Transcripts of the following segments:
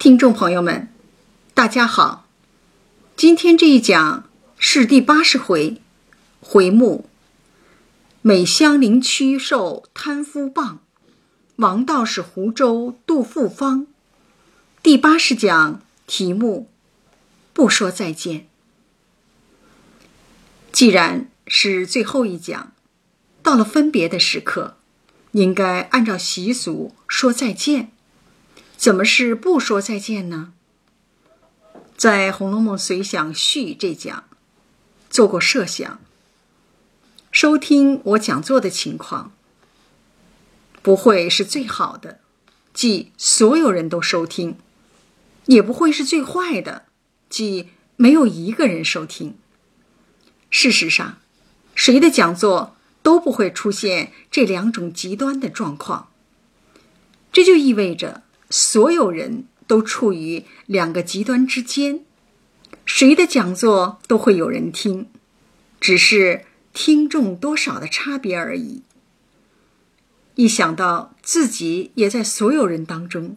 听众朋友们，大家好。今天这一讲是第八十回，回目“美香林区受贪夫谤，王道士湖州杜复方”。第八十讲题目“不说再见”。既然是最后一讲，到了分别的时刻，应该按照习俗说再见。怎么是不说再见呢？在《红楼梦随想序》这讲做过设想，收听我讲座的情况不会是最好的，即所有人都收听；也不会是最坏的，即没有一个人收听。事实上，谁的讲座都不会出现这两种极端的状况。这就意味着。所有人都处于两个极端之间，谁的讲座都会有人听，只是听众多少的差别而已。一想到自己也在所有人当中，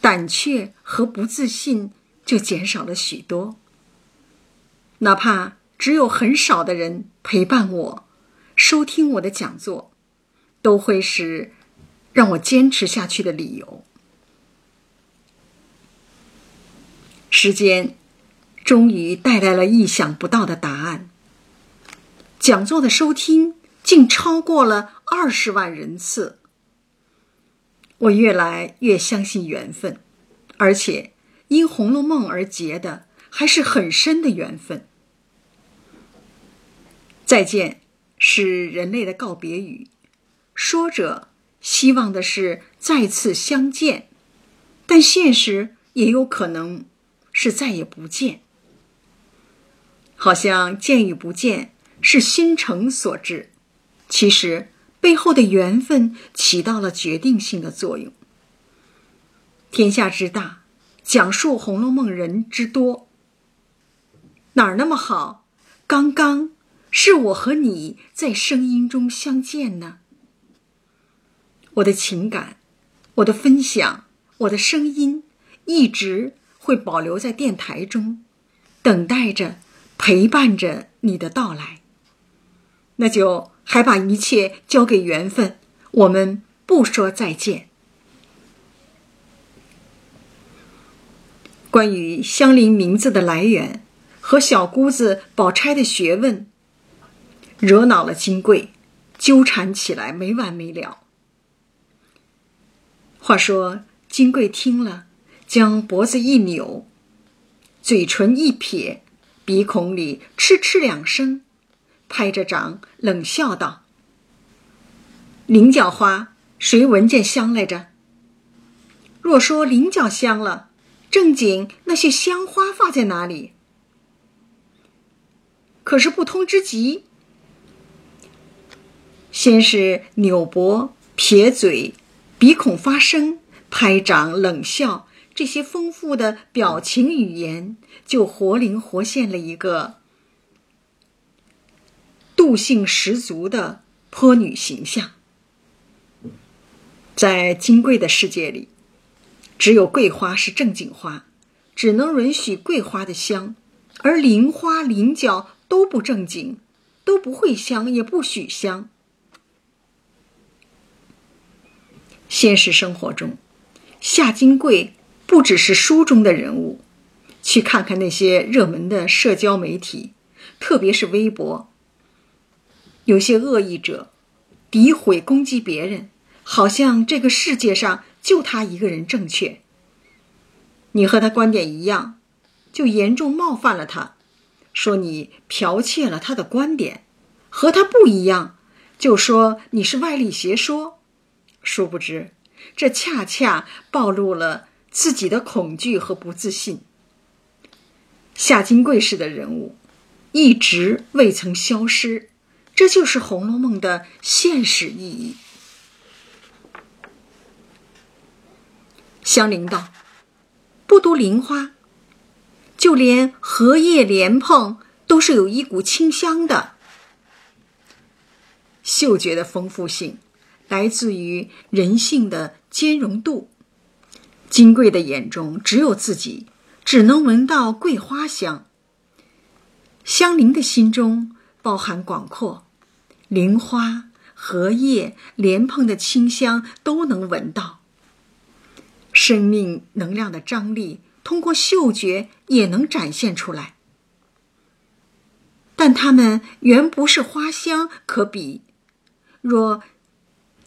胆怯和不自信就减少了许多。哪怕只有很少的人陪伴我，收听我的讲座，都会是让我坚持下去的理由。时间终于带来了意想不到的答案。讲座的收听竟超过了二十万人次。我越来越相信缘分，而且因《红楼梦》而结的还是很深的缘分。再见是人类的告别语，说者希望的是再次相见，但现实也有可能。是再也不见，好像见与不见是心诚所致，其实背后的缘分起到了决定性的作用。天下之大，讲述《红楼梦》人之多，哪儿那么好？刚刚是我和你在声音中相见呢。我的情感，我的分享，我的声音，一直。会保留在电台中，等待着、陪伴着你的到来。那就还把一切交给缘分，我们不说再见。关于香菱名字的来源和小姑子宝钗的学问，惹恼了金贵，纠缠起来没完没了。话说金贵听了。将脖子一扭，嘴唇一撇，鼻孔里嗤嗤两声，拍着掌冷笑道：“菱角花谁闻见香来着？若说菱角香了，正经那些香花放在哪里？可是不通之极。先是扭脖、撇嘴，鼻孔发声，拍掌冷笑。”这些丰富的表情语言，就活灵活现了一个妒性十足的泼女形象。在金贵的世界里，只有桂花是正经花，只能允许桂花的香，而菱花、菱角都不正经，都不会香，也不许香。现实生活中，夏金贵。不只是书中的人物，去看看那些热门的社交媒体，特别是微博，有些恶意者诋毁攻击别人，好像这个世界上就他一个人正确。你和他观点一样，就严重冒犯了他，说你剽窃了他的观点；和他不一样，就说你是外力邪说。殊不知，这恰恰暴露了。自己的恐惧和不自信，夏金贵式的人物一直未曾消失，这就是《红楼梦》的现实意义。香菱道：“不读菱花，就连荷叶莲蓬都是有一股清香的。嗅觉的丰富性来自于人性的兼容度。”金贵的眼中只有自己，只能闻到桂花香。香菱的心中包含广阔，菱花、荷叶、莲蓬的清香都能闻到。生命能量的张力，通过嗅觉也能展现出来。但它们原不是花香可比。若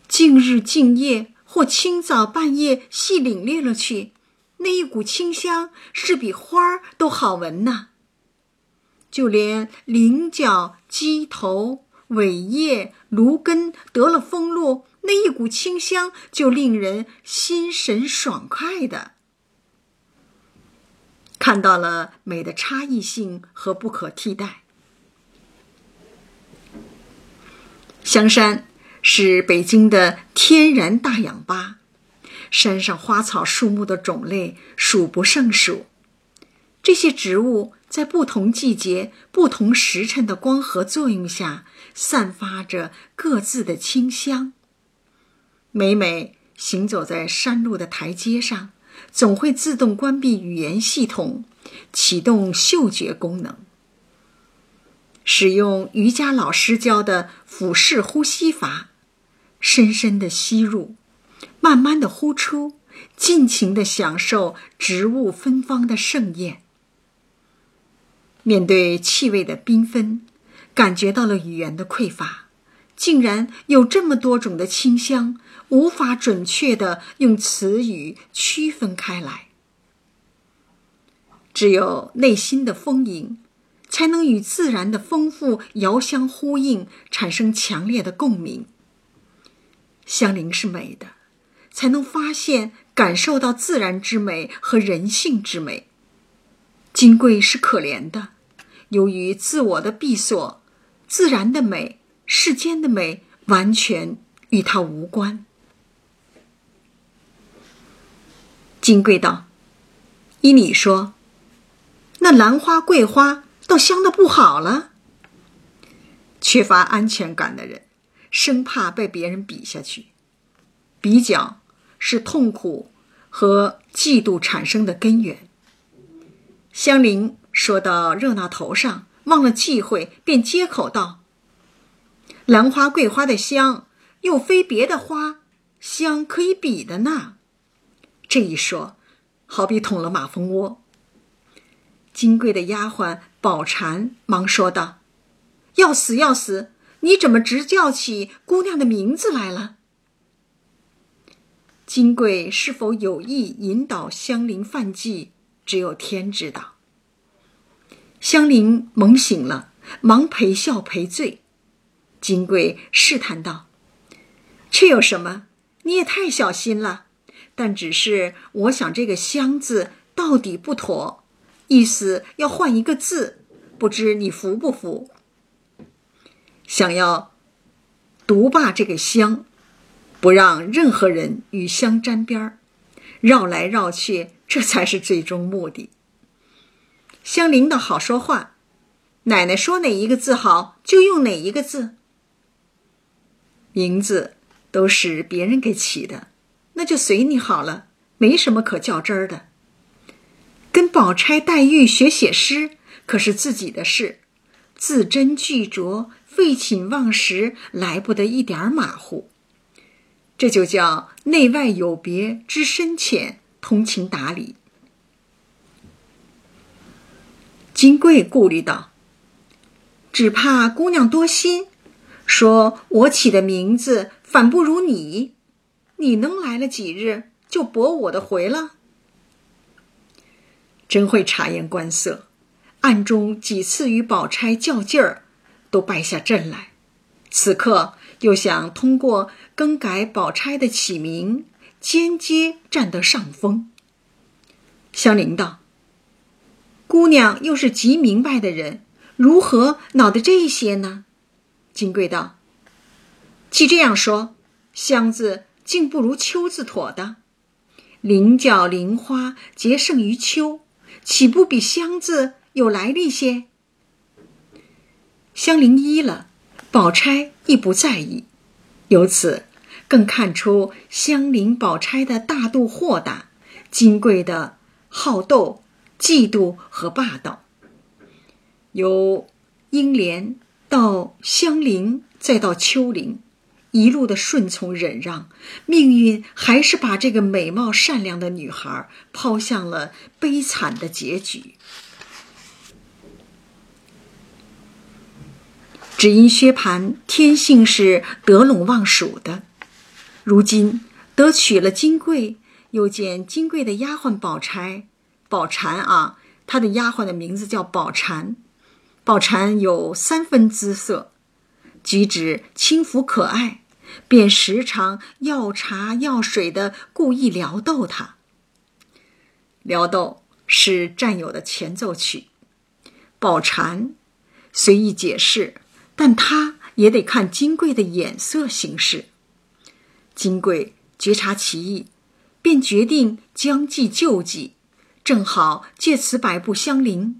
近日静夜或清早半夜细领略了去，那一股清香是比花儿都好闻呢。就连菱角、鸡头、苇叶、芦根得了风露，那一股清香就令人心神爽快的。看到了美的差异性和不可替代。香山是北京的天然大氧吧，山上花草树木的种类数不胜数，这些植物。在不同季节、不同时辰的光合作用下，散发着各自的清香。每每行走在山路的台阶上，总会自动关闭语言系统，启动嗅觉功能，使用瑜伽老师教的腹式呼吸法，深深的吸入，慢慢的呼出，尽情的享受植物芬芳的盛宴。面对气味的缤纷，感觉到了语言的匮乏，竟然有这么多种的清香，无法准确的用词语区分开来。只有内心的丰盈，才能与自然的丰富遥相呼应，产生强烈的共鸣。香菱是美的，才能发现、感受到自然之美和人性之美。金贵是可怜的。由于自我的闭锁，自然的美、世间的美完全与他无关。金贵道：“依你说，那兰花、桂花倒香的不好了。缺乏安全感的人，生怕被别人比下去。比较是痛苦和嫉妒产生的根源。”香菱。说到热闹头上，忘了忌讳，便接口道：“兰花、桂花的香，又非别的花香可以比的呢。”这一说，好比捅了马蜂窝。金贵的丫鬟宝蟾忙说道：“要死要死！你怎么直叫起姑娘的名字来了？”金贵是否有意引导香菱犯忌，只有天知道。香菱猛醒了，忙陪笑赔罪。金贵试探道：“这有什么？你也太小心了。但只是我想，这个‘香’字到底不妥，意思要换一个字，不知你服不服？想要独霸这个香，不让任何人与香沾边儿，绕来绕去，这才是最终目的。”香菱的好说话，奶奶说哪一个字好，就用哪一个字。名字都是别人给起的，那就随你好了，没什么可较真儿的。跟宝钗、黛玉学写诗，可是自己的事，字斟句酌，废寝忘食，来不得一点马虎。这就叫内外有别知深浅，通情达理。金贵顾虑道：“只怕姑娘多心，说我起的名字反不如你，你能来了几日就驳我的回了？真会察言观色，暗中几次与宝钗较劲儿，都败下阵来。此刻又想通过更改宝钗的起名，间接占得上风。”香菱道。姑娘又是极明白的人，如何恼得这些呢？金贵道：“既这样说，香字竟不如秋字妥的。菱角、菱花皆胜于秋，岂不比香字有来历些？”香菱依了，宝钗亦不在意，由此更看出香菱、宝钗的大度豁达，金贵的好斗、嫉妒和霸道。由英莲到香菱，再到秋菱，一路的顺从忍让，命运还是把这个美貌善良的女孩抛向了悲惨的结局。只因薛蟠天性是得陇望蜀的，如今得娶了金贵，又见金贵的丫鬟宝钗，宝蟾啊，她的丫鬟的名字叫宝蟾，宝蟾有三分姿色，举止轻浮可爱，便时常要茶要水的故意撩逗她。撩逗是战友的前奏曲，宝蟾随意解释。但他也得看金贵的眼色行事。金贵觉察其意，便决定将计就计，正好借此摆布香菱。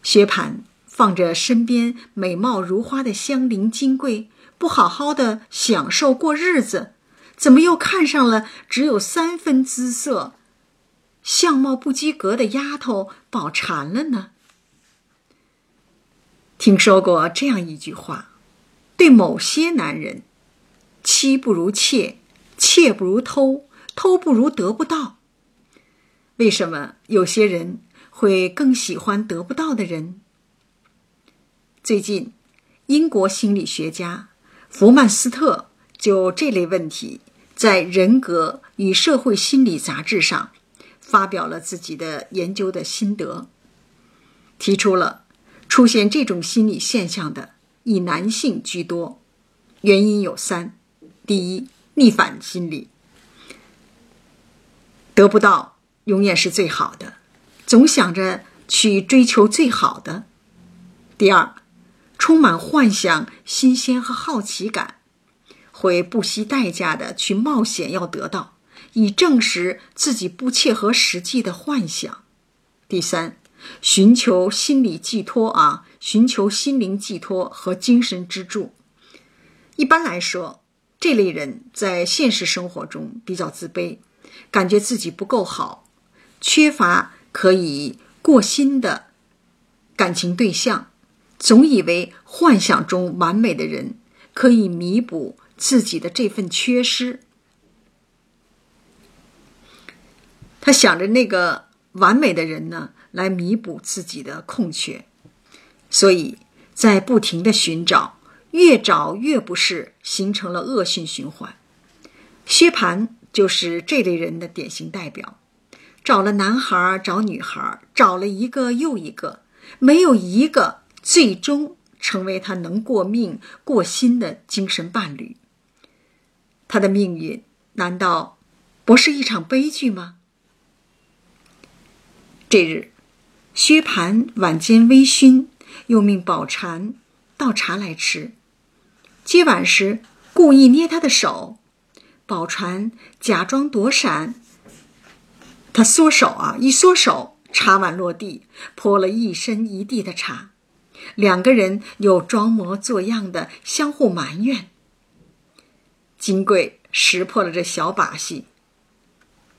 薛蟠放着身边美貌如花的香菱金贵，不好好的享受过日子，怎么又看上了只有三分姿色、相貌不及格的丫头宝蟾了呢？听说过这样一句话：对某些男人，妻不如妾，妾不如偷，偷不如得不到。为什么有些人会更喜欢得不到的人？最近，英国心理学家弗曼斯特就这类问题，在《人格与社会心理》杂志上发表了自己的研究的心得，提出了。出现这种心理现象的以男性居多，原因有三：第一，逆反心理，得不到永远是最好的，总想着去追求最好的；第二，充满幻想、新鲜和好奇感，会不惜代价的去冒险要得到，以证实自己不切合实际的幻想；第三。寻求心理寄托啊，寻求心灵寄托和精神支柱。一般来说，这类人在现实生活中比较自卑，感觉自己不够好，缺乏可以过心的感情对象，总以为幻想中完美的人可以弥补自己的这份缺失。他想着那个完美的人呢？来弥补自己的空缺，所以在不停的寻找，越找越不是，形成了恶性循环。薛蟠就是这类人的典型代表，找了男孩，找女孩，找了一个又一个，没有一个最终成为他能过命、过心的精神伴侣。他的命运难道不是一场悲剧吗？这日。薛蟠晚间微醺，又命宝蟾倒茶来吃。接碗时故意捏他的手，宝蟾假装躲闪，他缩手啊，一缩手，茶碗落地，泼了一身一地的茶。两个人又装模作样的相互埋怨。金贵识破了这小把戏，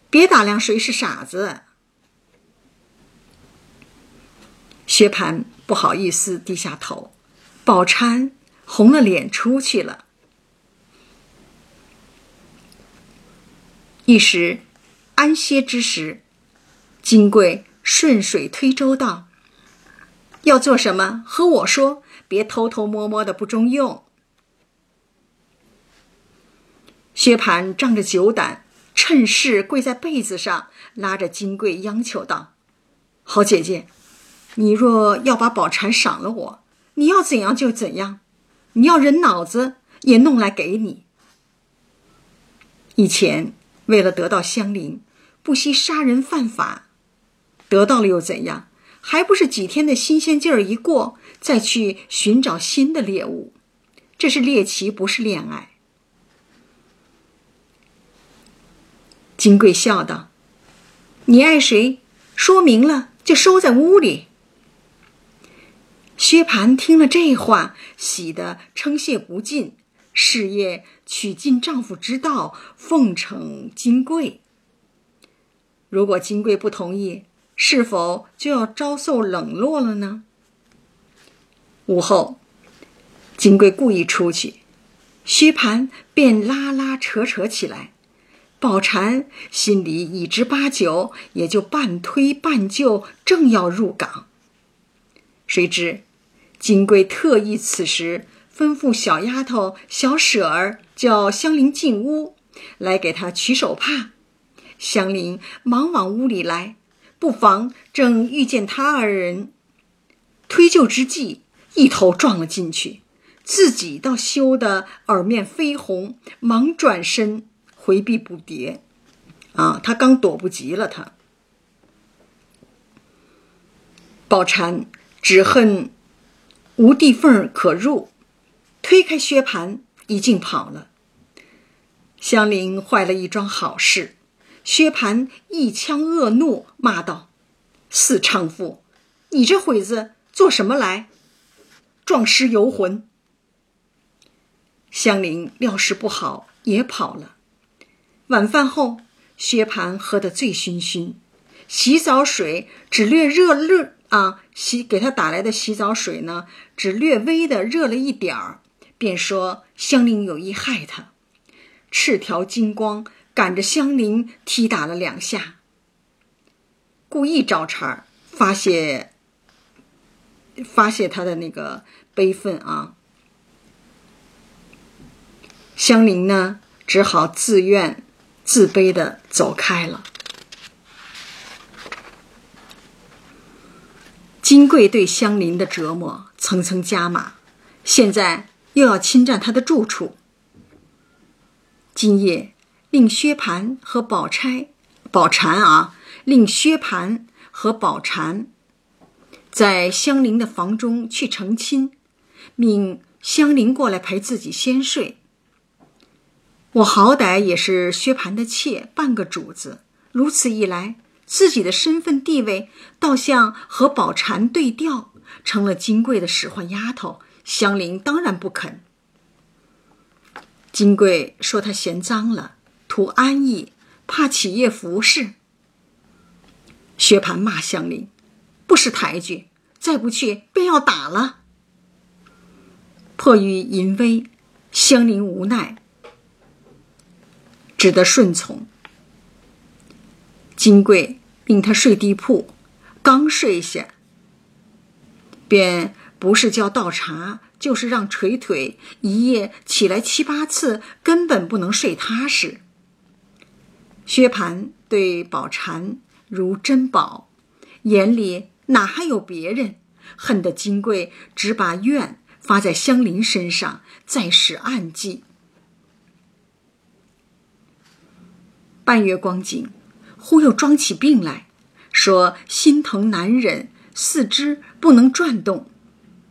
别打量谁是傻子。薛蟠不好意思低下头，宝钗红了脸出去了。一时安歇之时，金贵顺水推舟道：“要做什么，和我说，别偷偷摸摸的不中用。”薛蟠仗着酒胆，趁势跪在被子上，拉着金贵央求道：“好姐姐。”你若要把宝蟾赏了我，你要怎样就怎样，你要人脑子也弄来给你。以前为了得到香菱，不惜杀人犯法，得到了又怎样？还不是几天的新鲜劲儿一过，再去寻找新的猎物。这是猎奇，不是恋爱。金贵笑道：“你爱谁？说明了就收在屋里。”薛蟠听了这话，喜得称谢不尽，事业取尽丈夫之道，奉承金贵。如果金贵不同意，是否就要遭受冷落了呢？午后，金贵故意出去，薛蟠便拉拉扯扯起来。宝蟾心里已知八九，也就半推半就，正要入港。谁知金贵特意此时吩咐小丫头小舍儿叫香菱进屋来给她取手帕。香菱忙往屋里来，不妨正遇见他二人推就之际，一头撞了进去，自己倒羞得耳面绯红，忙转身。回避不迭，啊！他刚躲不及了，他宝蟾只恨无地缝可入，推开薛蟠，一径跑了。香菱坏了一桩好事，薛蟠一腔恶怒，骂道：“死娼妇，你这会子做什么来？撞尸游魂！”香菱料事不好，也跑了。晚饭后，薛蟠喝得醉醺醺，洗澡水只略热热啊，洗给他打来的洗澡水呢，只略微的热了一点儿，便说香菱有意害他，赤条金光赶着香菱踢打了两下，故意找茬儿发泄发泄他的那个悲愤啊。香菱呢，只好自愿。自卑的走开了。金贵对香菱的折磨层层加码，现在又要侵占他的住处。今夜令薛蟠和宝钗、宝蟾啊，令薛蟠和宝蟾在香菱的房中去成亲，命香菱过来陪自己先睡。我好歹也是薛蟠的妾，半个主子。如此一来，自己的身份地位倒像和宝蟾对调，成了金贵的使唤丫头。香菱当然不肯。金贵说她嫌脏了，图安逸，怕起夜服侍。薛蟠骂香菱，不识抬举，再不去便要打了。迫于淫威，香菱无奈。只得顺从。金贵命他睡地铺，刚睡下，便不是叫倒茶，就是让捶腿，一夜起来七八次，根本不能睡踏实。薛蟠对宝蟾如珍宝，眼里哪还有别人？恨得金贵只把怨发在香菱身上，再使暗计。半月光景，忽又装起病来，说心疼难忍，四肢不能转动，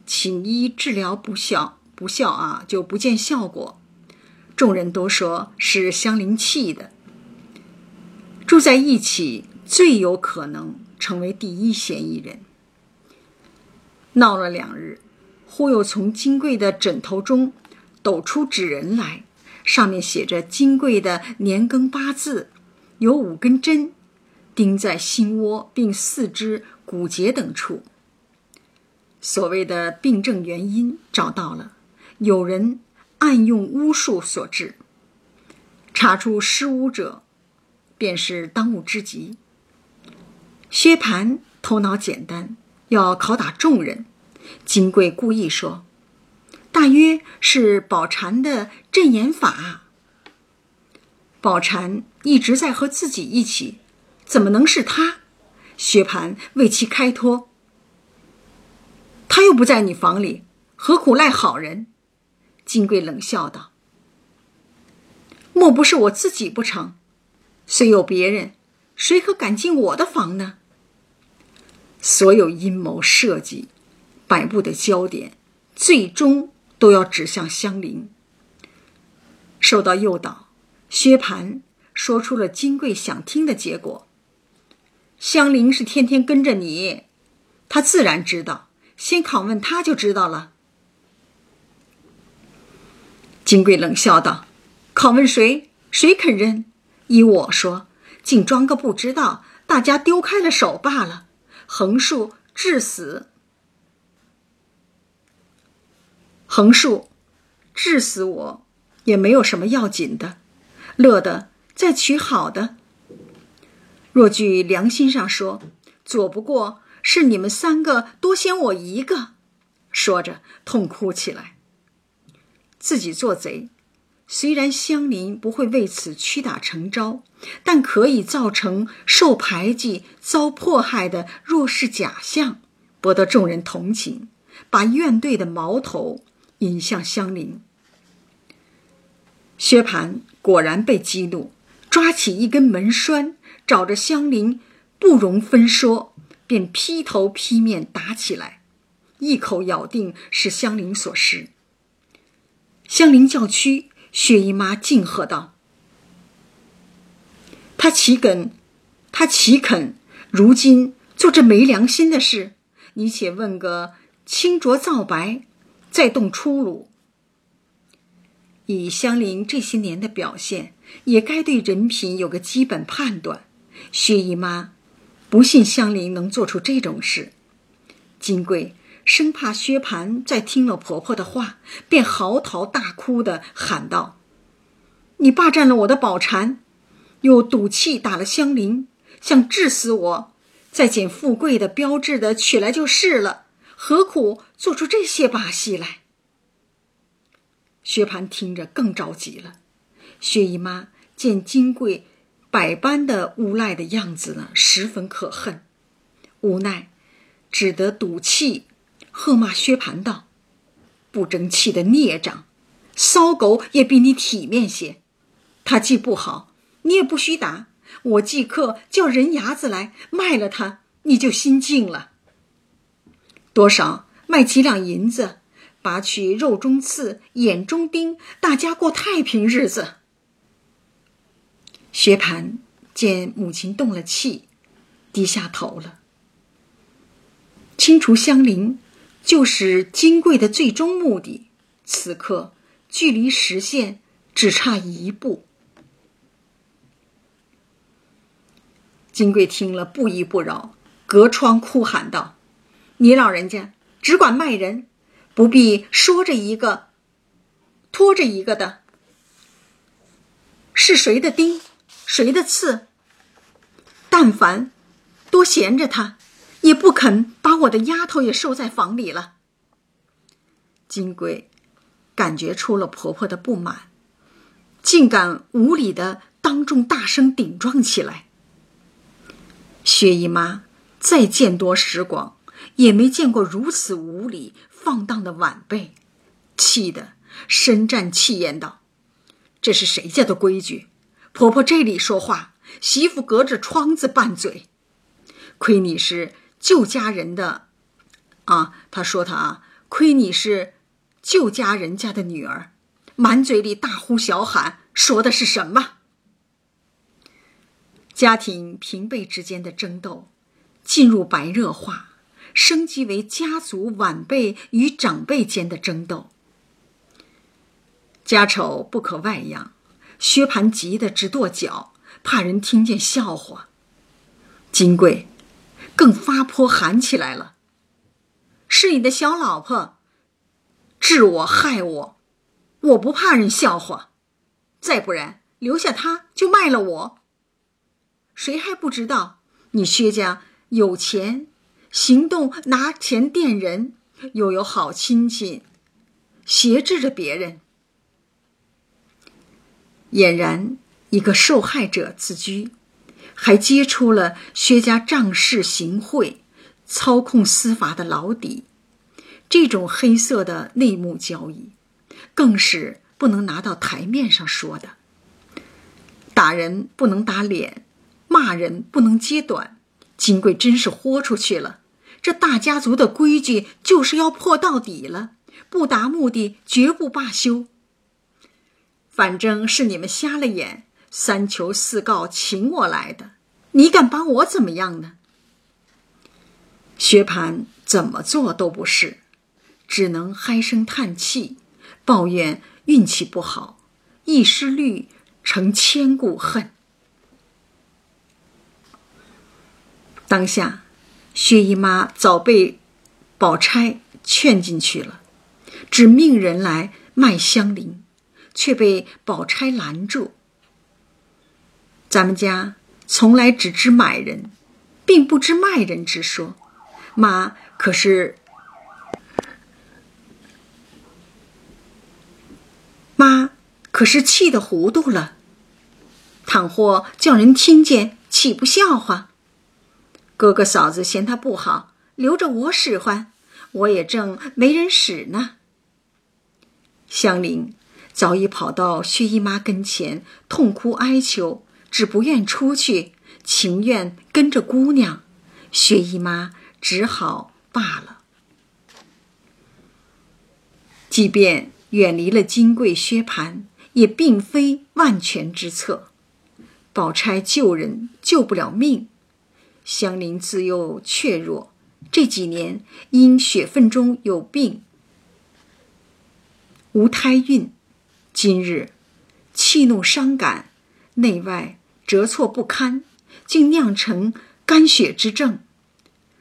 请医治疗不效，不效啊，就不见效果。众人都说是香菱气的。住在一起，最有可能成为第一嫌疑人。闹了两日，忽又从金贵的枕头中抖出纸人来。上面写着金贵的年庚八字，有五根针钉在心窝，并四肢骨节等处。所谓的病症原因找到了，有人暗用巫术所致。查出施巫者，便是当务之急。薛蟠头脑简单，要拷打众人。金贵故意说。大约是宝蟾的镇眼法。宝蟾一直在和自己一起，怎么能是他？薛蟠为其开脱。他又不在你房里，何苦赖好人？金贵冷笑道：“莫不是我自己不成？虽有别人，谁可敢进我的房呢？”所有阴谋设计，摆布的焦点，最终。都要指向香菱。受到诱导，薛蟠说出了金贵想听的结果。香菱是天天跟着你，他自然知道。先拷问他就知道了。金贵冷笑道：“拷问谁？谁肯认？依我说，竟装个不知道，大家丢开了手罢了，横竖致死，横竖致死我也没有什么要紧的，乐得再娶好的。若据良心上说，左不过是你们三个多先我一个。说着，痛哭起来。自己做贼，虽然乡邻不会为此屈打成招，但可以造成受排挤、遭迫害的弱势假象，博得众人同情，把怨怼的矛头引向乡邻。薛蟠果然被激怒，抓起一根门栓，找着香菱不容分说，便劈头劈面打起来，一口咬定是香菱所施。香菱叫屈，薛姨妈敬喝道：“他岂肯？他岂肯？如今做这没良心的事？你且问个清浊皂白，再动粗鲁。以香菱这些年的表现，也该对人品有个基本判断。薛姨妈不信香菱能做出这种事。金贵。”生怕薛蟠再听了婆婆的话，便嚎啕大哭的喊道：“你霸占了我的宝蟾，又赌气打了香菱，想治死我，再捡富贵的标志的取来就是了，何苦做出这些把戏来？”薛蟠听着更着急了。薛姨妈见金贵百般的无赖的样子呢，十分可恨，无奈只得赌气。喝骂薛蟠道：“不争气的孽障，骚狗也比你体面些。他既不好，你也不许打。我即刻叫人牙子来卖了他，你就心静了。多少卖几两银子，拔去肉中刺，眼中钉，大家过太平日子。”薛蟠见母亲动了气，低下头了，清除香菱。就是金贵的最终目的，此刻距离实现只差一步。金贵听了不依不饶，隔窗哭喊道：“你老人家只管卖人，不必说着一个，拖着一个的。是谁的钉，谁的刺？但凡多闲着他。”也不肯把我的丫头也收在房里了。金贵感觉出了婆婆的不满，竟敢无理的当众大声顶撞起来。薛姨妈再见多识广，也没见过如此无理放荡的晚辈，气得深战气焰道：“这是谁家的规矩？婆婆这里说话，媳妇隔着窗子拌嘴。亏你是。”旧家人的，啊，他说他啊，亏你是旧家人家的女儿，满嘴里大呼小喊，说的是什么？家庭平辈之间的争斗，进入白热化，升级为家族晚辈与长辈间的争斗。家丑不可外扬，薛蟠急得直跺脚，怕人听见笑话。金贵。更发泼喊起来了：“是你的小老婆，治我害我，我不怕人笑话。再不然，留下她就卖了我。谁还不知道你薛家有钱，行动拿钱垫人，又有好亲戚，挟制着别人。俨然一个受害者自居。”还揭出了薛家仗势行贿、操控司法的老底，这种黑色的内幕交易，更是不能拿到台面上说的。打人不能打脸，骂人不能揭短。金贵真是豁出去了，这大家族的规矩就是要破到底了，不达目的绝不罢休。反正是你们瞎了眼。三求四告，请我来的，你敢把我怎么样呢？薛蟠怎么做都不是，只能唉声叹气，抱怨运气不好，一失律成千古恨。当下，薛姨妈早被宝钗劝进去了，只命人来卖香菱，却被宝钗拦住。咱们家从来只知买人，并不知卖人之说。妈可是，妈可是气得糊涂了。倘或叫人听见，岂不笑话？哥哥嫂子嫌他不好，留着我使唤，我也正没人使呢。香菱早已跑到薛姨妈跟前，痛哭哀求。只不愿出去，情愿跟着姑娘。薛姨妈只好罢了。即便远离了金贵薛蟠，也并非万全之策。宝钗救人救不了命，香菱自幼怯弱，这几年因血分中有病，无胎孕，今日气怒伤感，内外。折挫不堪，竟酿成肝血之症，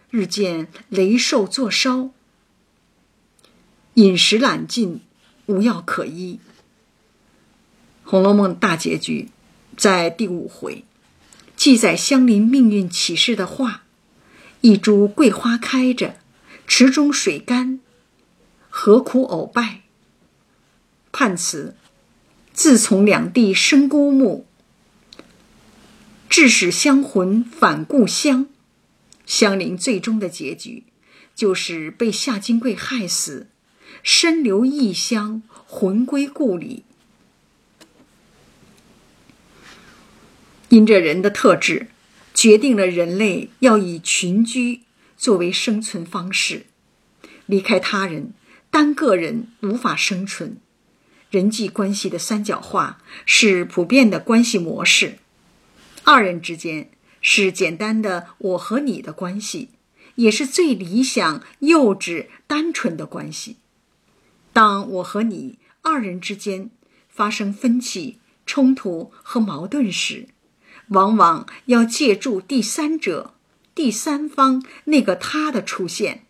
日渐雷瘦作烧，饮食懒进，无药可医。《红楼梦》大结局在第五回，记载香菱命运启示的话：一株桂花开着，池中水干，何苦偶败？判词：自从两地生孤木。致使香魂返故乡，香菱最终的结局就是被夏金桂害死，身留异乡，魂归故里。因这人的特质，决定了人类要以群居作为生存方式，离开他人，单个人无法生存。人际关系的三角化是普遍的关系模式。二人之间是简单的我和你的关系，也是最理想、幼稚、单纯的关系。当我和你二人之间发生分歧、冲突和矛盾时，往往要借助第三者、第三方那个他的出现，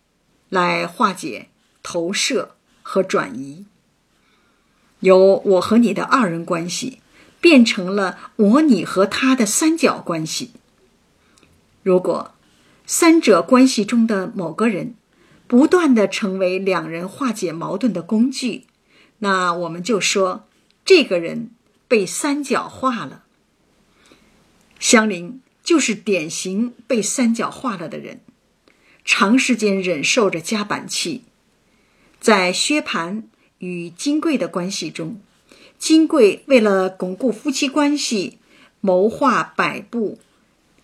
来化解、投射和转移。由我和你的二人关系。变成了我、你和他的三角关系。如果三者关系中的某个人不断的成为两人化解矛盾的工具，那我们就说这个人被三角化了。香菱就是典型被三角化了的人，长时间忍受着夹板气，在薛蟠与金贵的关系中。金贵为了巩固夫妻关系，谋划摆布，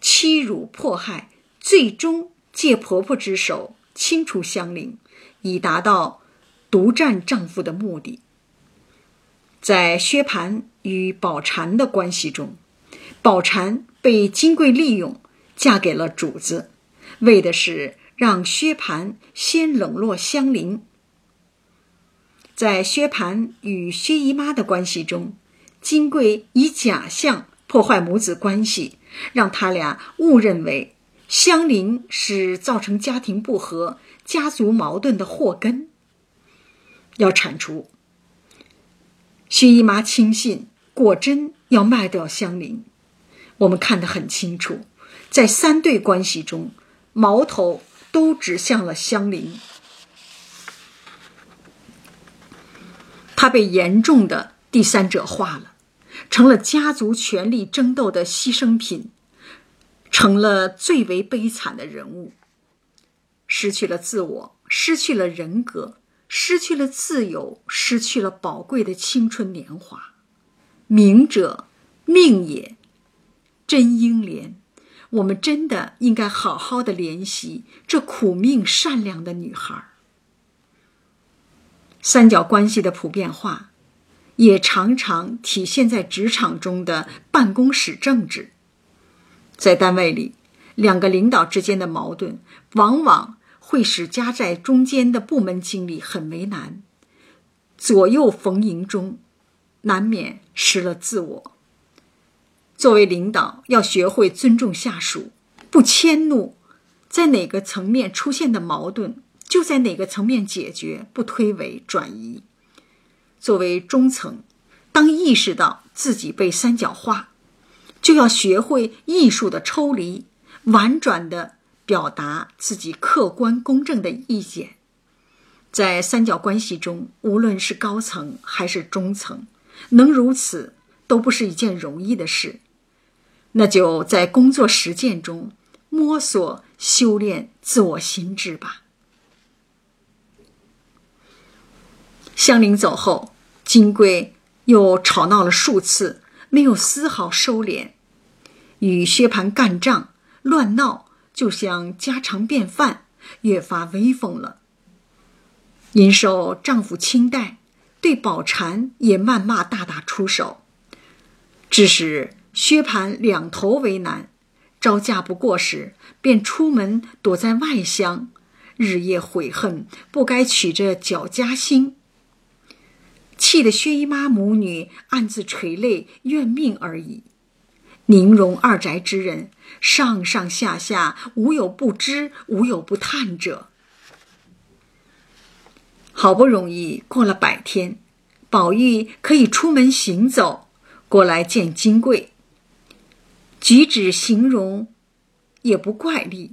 欺辱迫害，最终借婆婆之手清除香菱，以达到独占丈夫的目的。在薛蟠与宝蟾的关系中，宝蟾被金贵利用，嫁给了主子，为的是让薛蟠先冷落香菱。在薛蟠与薛姨妈的关系中，金贵以假象破坏母子关系，让他俩误认为香菱是造成家庭不和、家族矛盾的祸根。要铲除，薛姨妈轻信，果真要卖掉香菱。我们看得很清楚，在三对关系中，矛头都指向了香菱。他被严重的第三者化了，成了家族权力争斗的牺牲品，成了最为悲惨的人物。失去了自我，失去了人格，失去了自由，失去了宝贵的青春年华。明者，命也。真英莲，我们真的应该好好的怜惜这苦命善良的女孩儿。三角关系的普遍化，也常常体现在职场中的办公室政治。在单位里，两个领导之间的矛盾，往往会使夹在中间的部门经理很为难，左右逢迎中，难免失了自我。作为领导，要学会尊重下属，不迁怒，在哪个层面出现的矛盾，就在哪个层面解决，不推诿转移。作为中层，当意识到自己被三角化，就要学会艺术的抽离，婉转的表达自己客观公正的意见。在三角关系中，无论是高层还是中层，能如此都不是一件容易的事。那就在工作实践中摸索修炼自我心智吧。香菱走后，金贵又吵闹了数次，没有丝毫收敛，与薛蟠干仗、乱闹，就像家常便饭，越发威风了。因受丈夫轻待，对宝蟾也谩骂，大打出手，致使薛蟠两头为难。招架不过时，便出门躲在外乡，日夜悔恨不该娶这脚家兴，气得薛姨妈母女暗自垂泪怨命而已。宁荣二宅之人，上上下下无有不知，无有不叹者。好不容易过了百天，宝玉可以出门行走，过来见金贵。举止形容也不怪丽，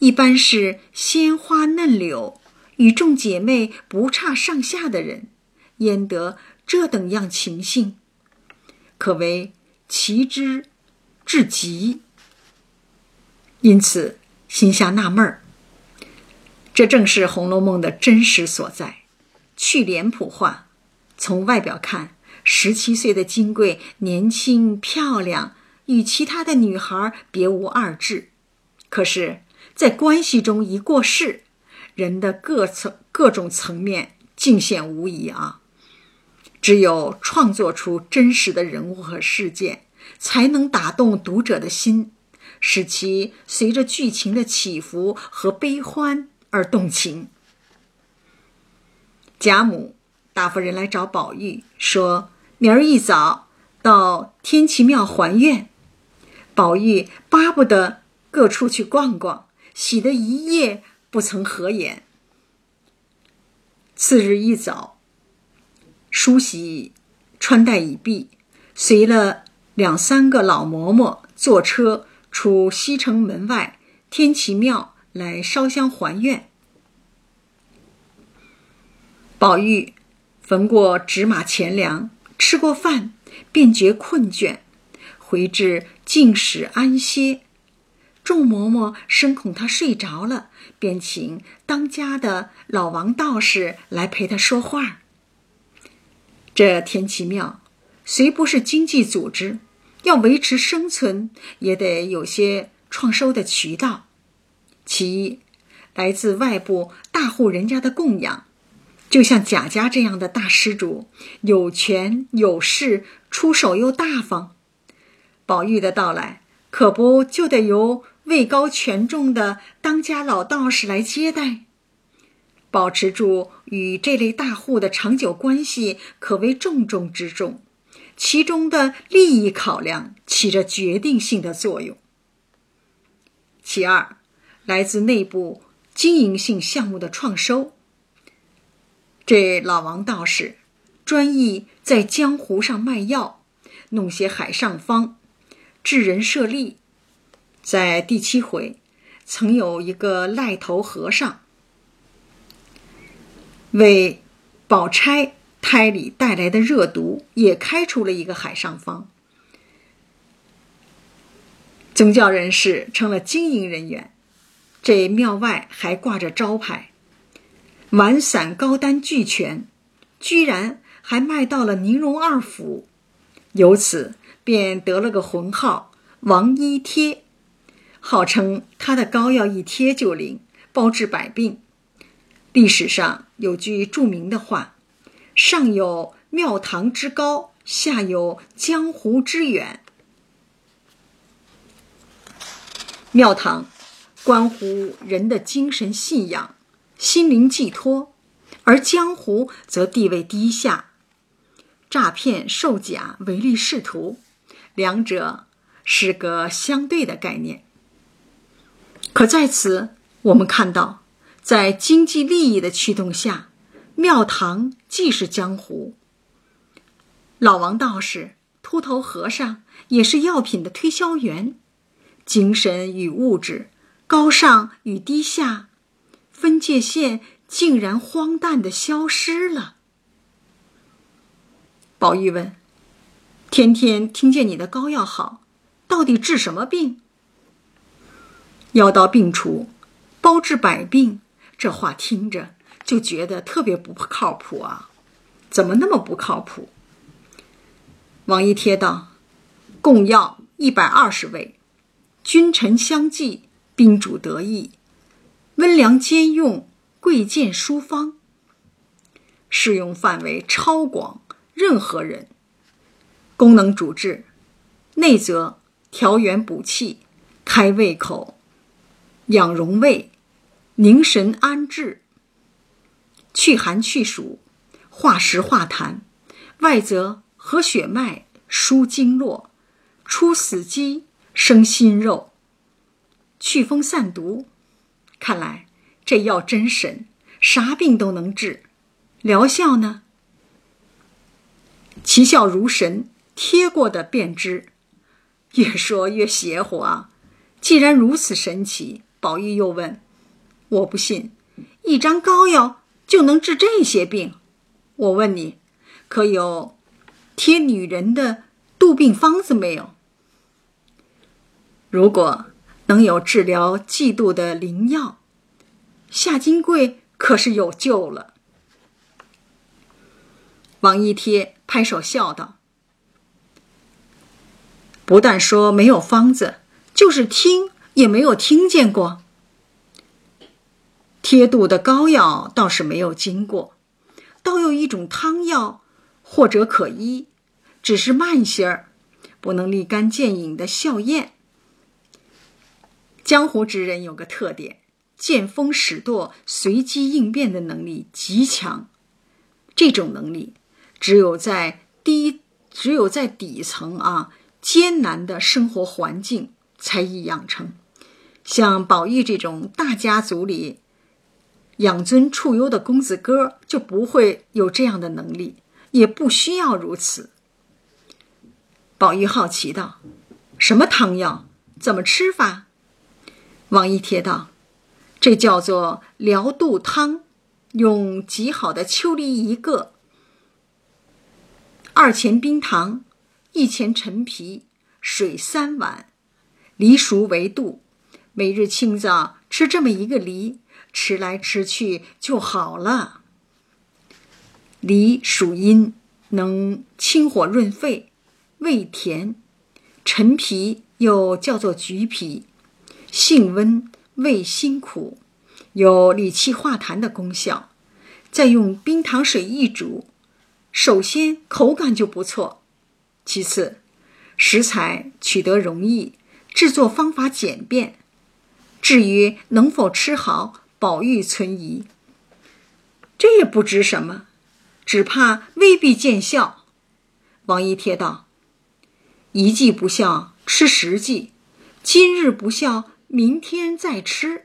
一般是鲜花嫩柳，与众姐妹不差上下的人，焉得这等样情性？可谓奇之至极。因此心下纳闷儿。这正是《红楼梦》的真实所在。去脸谱化，从外表看，十七岁的金贵年轻漂亮，与其他的女孩别无二致。可是，在关系中一过世，人的各层各种层面尽显无疑啊！只有创作出真实的人物和事件，才能打动读者的心，使其随着剧情的起伏和悲欢。而动情。贾母、大夫人来找宝玉，说明儿一早到天齐庙还愿。宝玉巴不得各处去逛逛，喜得一夜不曾合眼。次日一早，梳洗穿戴已毕，随了两三个老嬷嬷坐车出西城门外天齐庙。来烧香还愿。宝玉焚过纸马钱粮，吃过饭，便觉困倦，回至静室安歇。众嬷嬷深恐他睡着了，便请当家的老王道士来陪他说话。这天齐庙虽不是经济组织，要维持生存，也得有些创收的渠道。其一，来自外部大户人家的供养，就像贾家这样的大施主，有权有势，出手又大方。宝玉的到来，可不就得由位高权重的当家老道士来接待？保持住与这类大户的长久关系，可谓重中之重，其中的利益考量起着决定性的作用。其二。来自内部经营性项目的创收。这老王道士专意在江湖上卖药，弄些海上方，治人设利。在第七回，曾有一个赖头和尚为宝钗胎里带来的热毒，也开出了一个海上方。宗教人士成了经营人员。这庙外还挂着招牌，丸散高丹俱全，居然还卖到了宁荣二府，由此便得了个浑号王一贴，号称他的膏药一贴就灵，包治百病。历史上有句著名的话：“上有庙堂之高，下有江湖之远。”庙堂。关乎人的精神信仰、心灵寄托，而江湖则地位低下，诈骗、售假、唯利是图，两者是个相对的概念。可在此，我们看到，在经济利益的驱动下，庙堂既是江湖。老王道士、秃头和尚也是药品的推销员，精神与物质、高尚与低下，分界线竟然荒诞的消失了。宝玉问：“天天听见你的膏药好，到底治什么病？”药到病除，包治百病。这话听着就觉得特别不靠谱啊！怎么那么不靠谱？王一贴道：“共药一百二十味，君臣相济，宾主得意，温凉兼用，贵贱殊方。适用范围超广，任何人。功能主治：内则调元补气，开胃口。”养荣胃，凝神安志，祛寒去暑，化湿化痰；外则和血脉，舒经络，出死肌，生新肉，祛风散毒。看来这药真神，啥病都能治。疗效呢？奇效如神，贴过的便知。越说越邪乎啊！既然如此神奇。宝玉又问：“我不信，一张膏药就能治这些病？我问你，可有贴女人的杜病方子没有？如果能有治疗嫉妒的灵药，夏金贵可是有救了。”王一贴拍手笑道：“不但说没有方子，就是听。”也没有听见过贴肚的膏药，倒是没有经过，倒有一种汤药，或者可医，只是慢些儿，不能立竿见影的效验。江湖之人有个特点，见风使舵、随机应变的能力极强，这种能力只有在低，只有在底层啊艰难的生活环境才易养成。像宝玉这种大家族里养尊处优的公子哥，就不会有这样的能力，也不需要如此。宝玉好奇道：“什么汤药？怎么吃法？”王一贴道：“这叫做疗肚汤，用极好的秋梨一个，二钱冰糖，一钱陈皮，水三碗，梨熟为度。”每日清早吃这么一个梨，吃来吃去就好了。梨属阴，能清火润肺，味甜；陈皮又叫做橘皮，性温，味辛苦，有理气化痰的功效。再用冰糖水一煮，首先口感就不错，其次食材取得容易，制作方法简便。至于能否吃好，宝玉存疑。这也不知什么，只怕未必见效。王一贴道：“一计不效，吃十计；今日不效，明天再吃；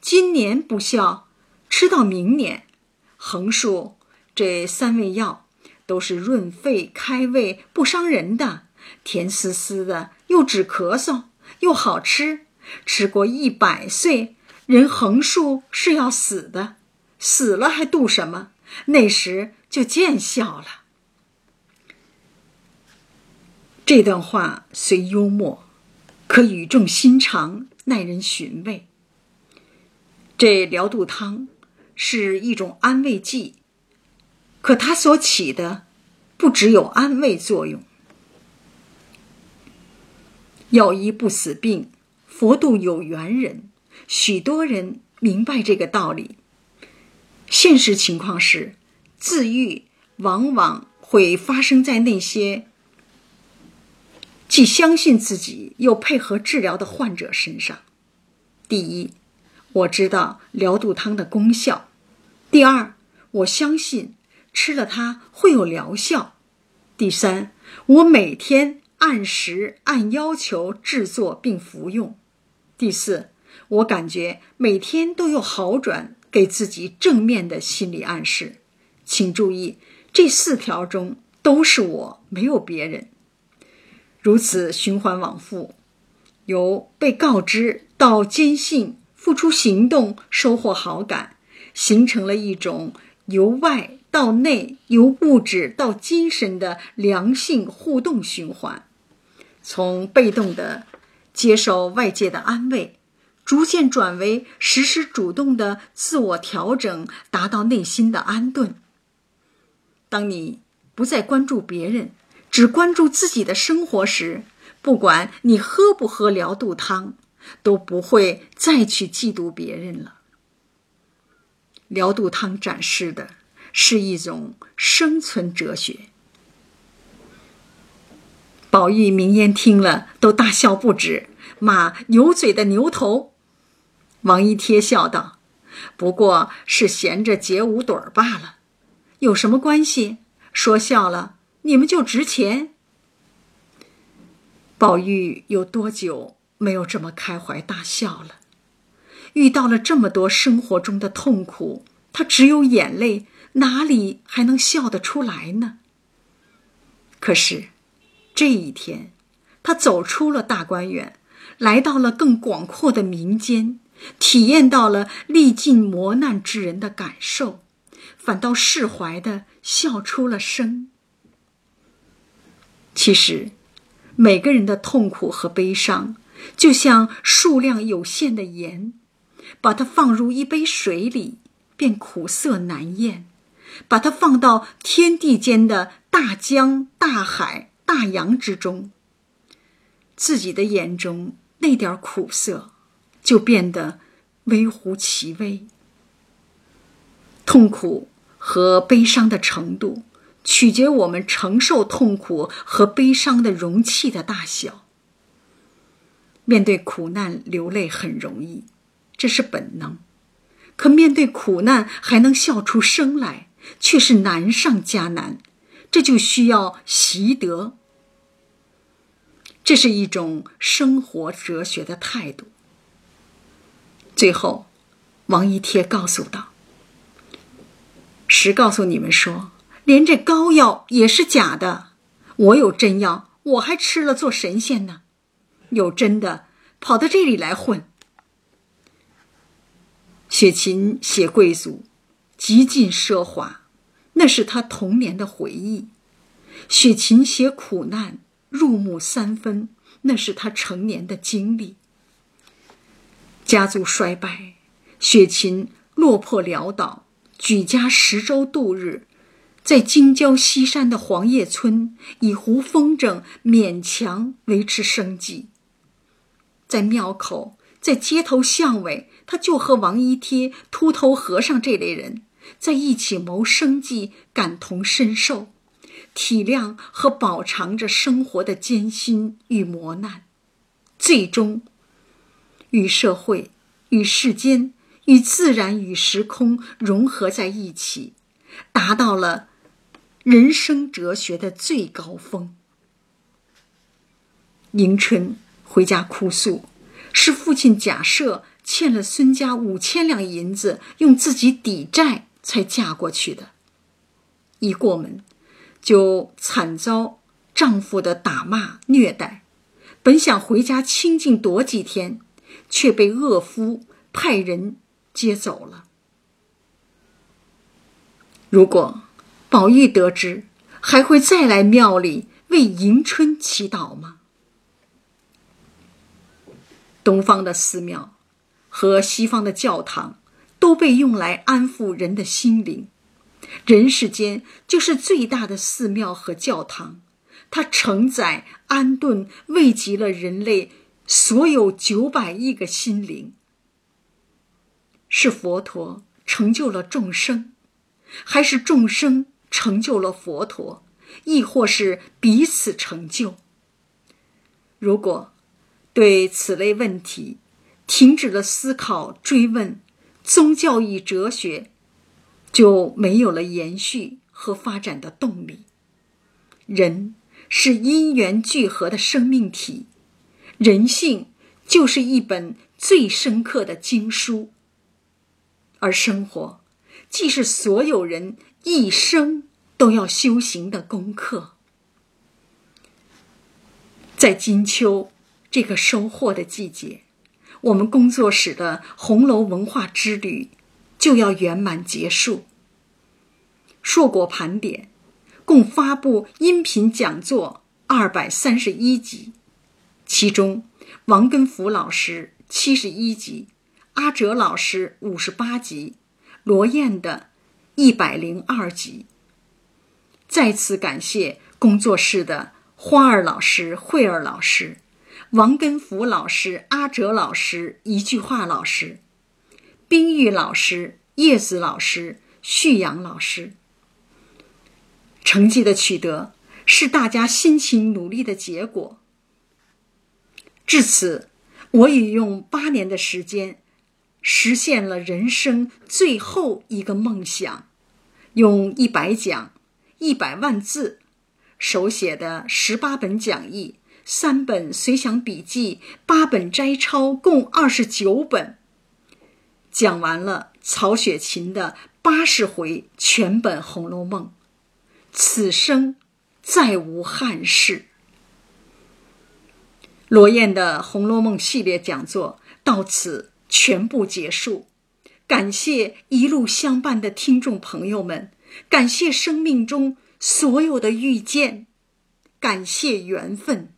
今年不效，吃到明年。横竖这三味药都是润肺开胃，不伤人的，甜丝丝的，又止咳嗽，又好吃。”吃过一百岁，人横竖是要死的，死了还度什么？那时就见效了。这段话虽幽默，可语重心长，耐人寻味。这疗肚汤是一种安慰剂，可它所起的不只有安慰作用，药医不死病。佛度有缘人，许多人明白这个道理。现实情况是，自愈往往会发生在那些既相信自己又配合治疗的患者身上。第一，我知道疗肚汤的功效；第二，我相信吃了它会有疗效；第三，我每天按时按要求制作并服用。第四，我感觉每天都有好转，给自己正面的心理暗示。请注意，这四条中都是我，没有别人。如此循环往复，由被告知到坚信、付出行动、收获好感，形成了一种由外到内、由物质到精神的良性互动循环。从被动的接受外界的安慰，逐渐转为实时主动的自我调整，达到内心的安顿。当你不再关注别人，只关注自己的生活时，不管你喝不喝疗肚汤，都不会再去嫉妒别人了。疗肚汤展示的是一种生存哲学。宝玉、明烟听了都大笑不止，骂牛嘴的牛头。王一贴笑道：“不过是闲着解五盹儿罢了。”有什么关系？说笑了，你们就值钱。宝玉有多久没有这么开怀大笑了？遇到了这么多生活中的痛苦，他只有眼泪，哪里还能笑得出来呢？可是，这一天，他走出了大观园，来到了更广阔的民间，体验到了历尽磨难之人的感受。反倒释怀的笑出了声。其实，每个人的痛苦和悲伤，就像数量有限的盐，把它放入一杯水里，便苦涩难咽；把它放到天地间的大江、大海、大洋之中，自己的眼中那点苦涩，就变得微乎其微。痛苦。和悲伤的程度，取决我们承受痛苦和悲伤的容器的大小。面对苦难流泪很容易，这是本能；可面对苦难还能笑出声来，却是难上加难。这就需要习得。这是一种生活哲学的态度。最后，王一贴告诉道。实告诉你们说，连这膏药也是假的。我有真药，我还吃了做神仙呢。有真的，跑到这里来混。雪琴写贵族，极尽奢华，那是他童年的回忆；雪琴写苦难，入木三分，那是他成年的经历。家族衰败，雪琴落魄潦倒。举家十周度日，在京郊西山的黄叶村，以糊风筝勉强维持生计。在庙口，在街头巷尾，他就和王一贴、秃头和尚这类人在一起谋生计，感同身受，体谅和饱尝着生活的艰辛与磨难，最终与社会、与世间。与自然与时空融合在一起，达到了人生哲学的最高峰。迎春回家哭诉，是父亲贾赦欠了孙家五千两银子，用自己抵债才嫁过去的。一过门，就惨遭丈夫的打骂虐待，本想回家清静躲几天，却被恶夫派人。接走了。如果宝玉得知，还会再来庙里为迎春祈祷吗？东方的寺庙和西方的教堂都被用来安抚人的心灵，人世间就是最大的寺庙和教堂，它承载、安顿、慰藉了人类所有九百亿个心灵。是佛陀成就了众生，还是众生成就了佛陀，亦或是彼此成就？如果对此类问题停止了思考、追问，宗教与哲学就没有了延续和发展的动力。人是因缘聚合的生命体，人性就是一本。最深刻的经书，而生活既是所有人一生都要修行的功课。在金秋这个收获的季节，我们工作室的红楼文化之旅就要圆满结束。硕果盘点，共发布音频讲座二百三十一集，其中王根福老师七十一集，阿哲老师五十八集，罗燕的一百零二集。再次感谢工作室的。花儿老师、慧儿老师、王根福老师、阿哲老师、一句话老师、冰玉老师、叶子老师、旭阳老师，成绩的取得是大家辛勤努力的结果。至此，我已用八年的时间，实现了人生最后一个梦想，用一百讲、一百万字。手写的十八本讲义、三本随想笔记、八本摘抄，共二十九本，讲完了曹雪芹的八十回全本《红楼梦》，此生再无憾事。罗燕的《红楼梦》系列讲座到此全部结束，感谢一路相伴的听众朋友们，感谢生命中。所有的遇见，感谢缘分。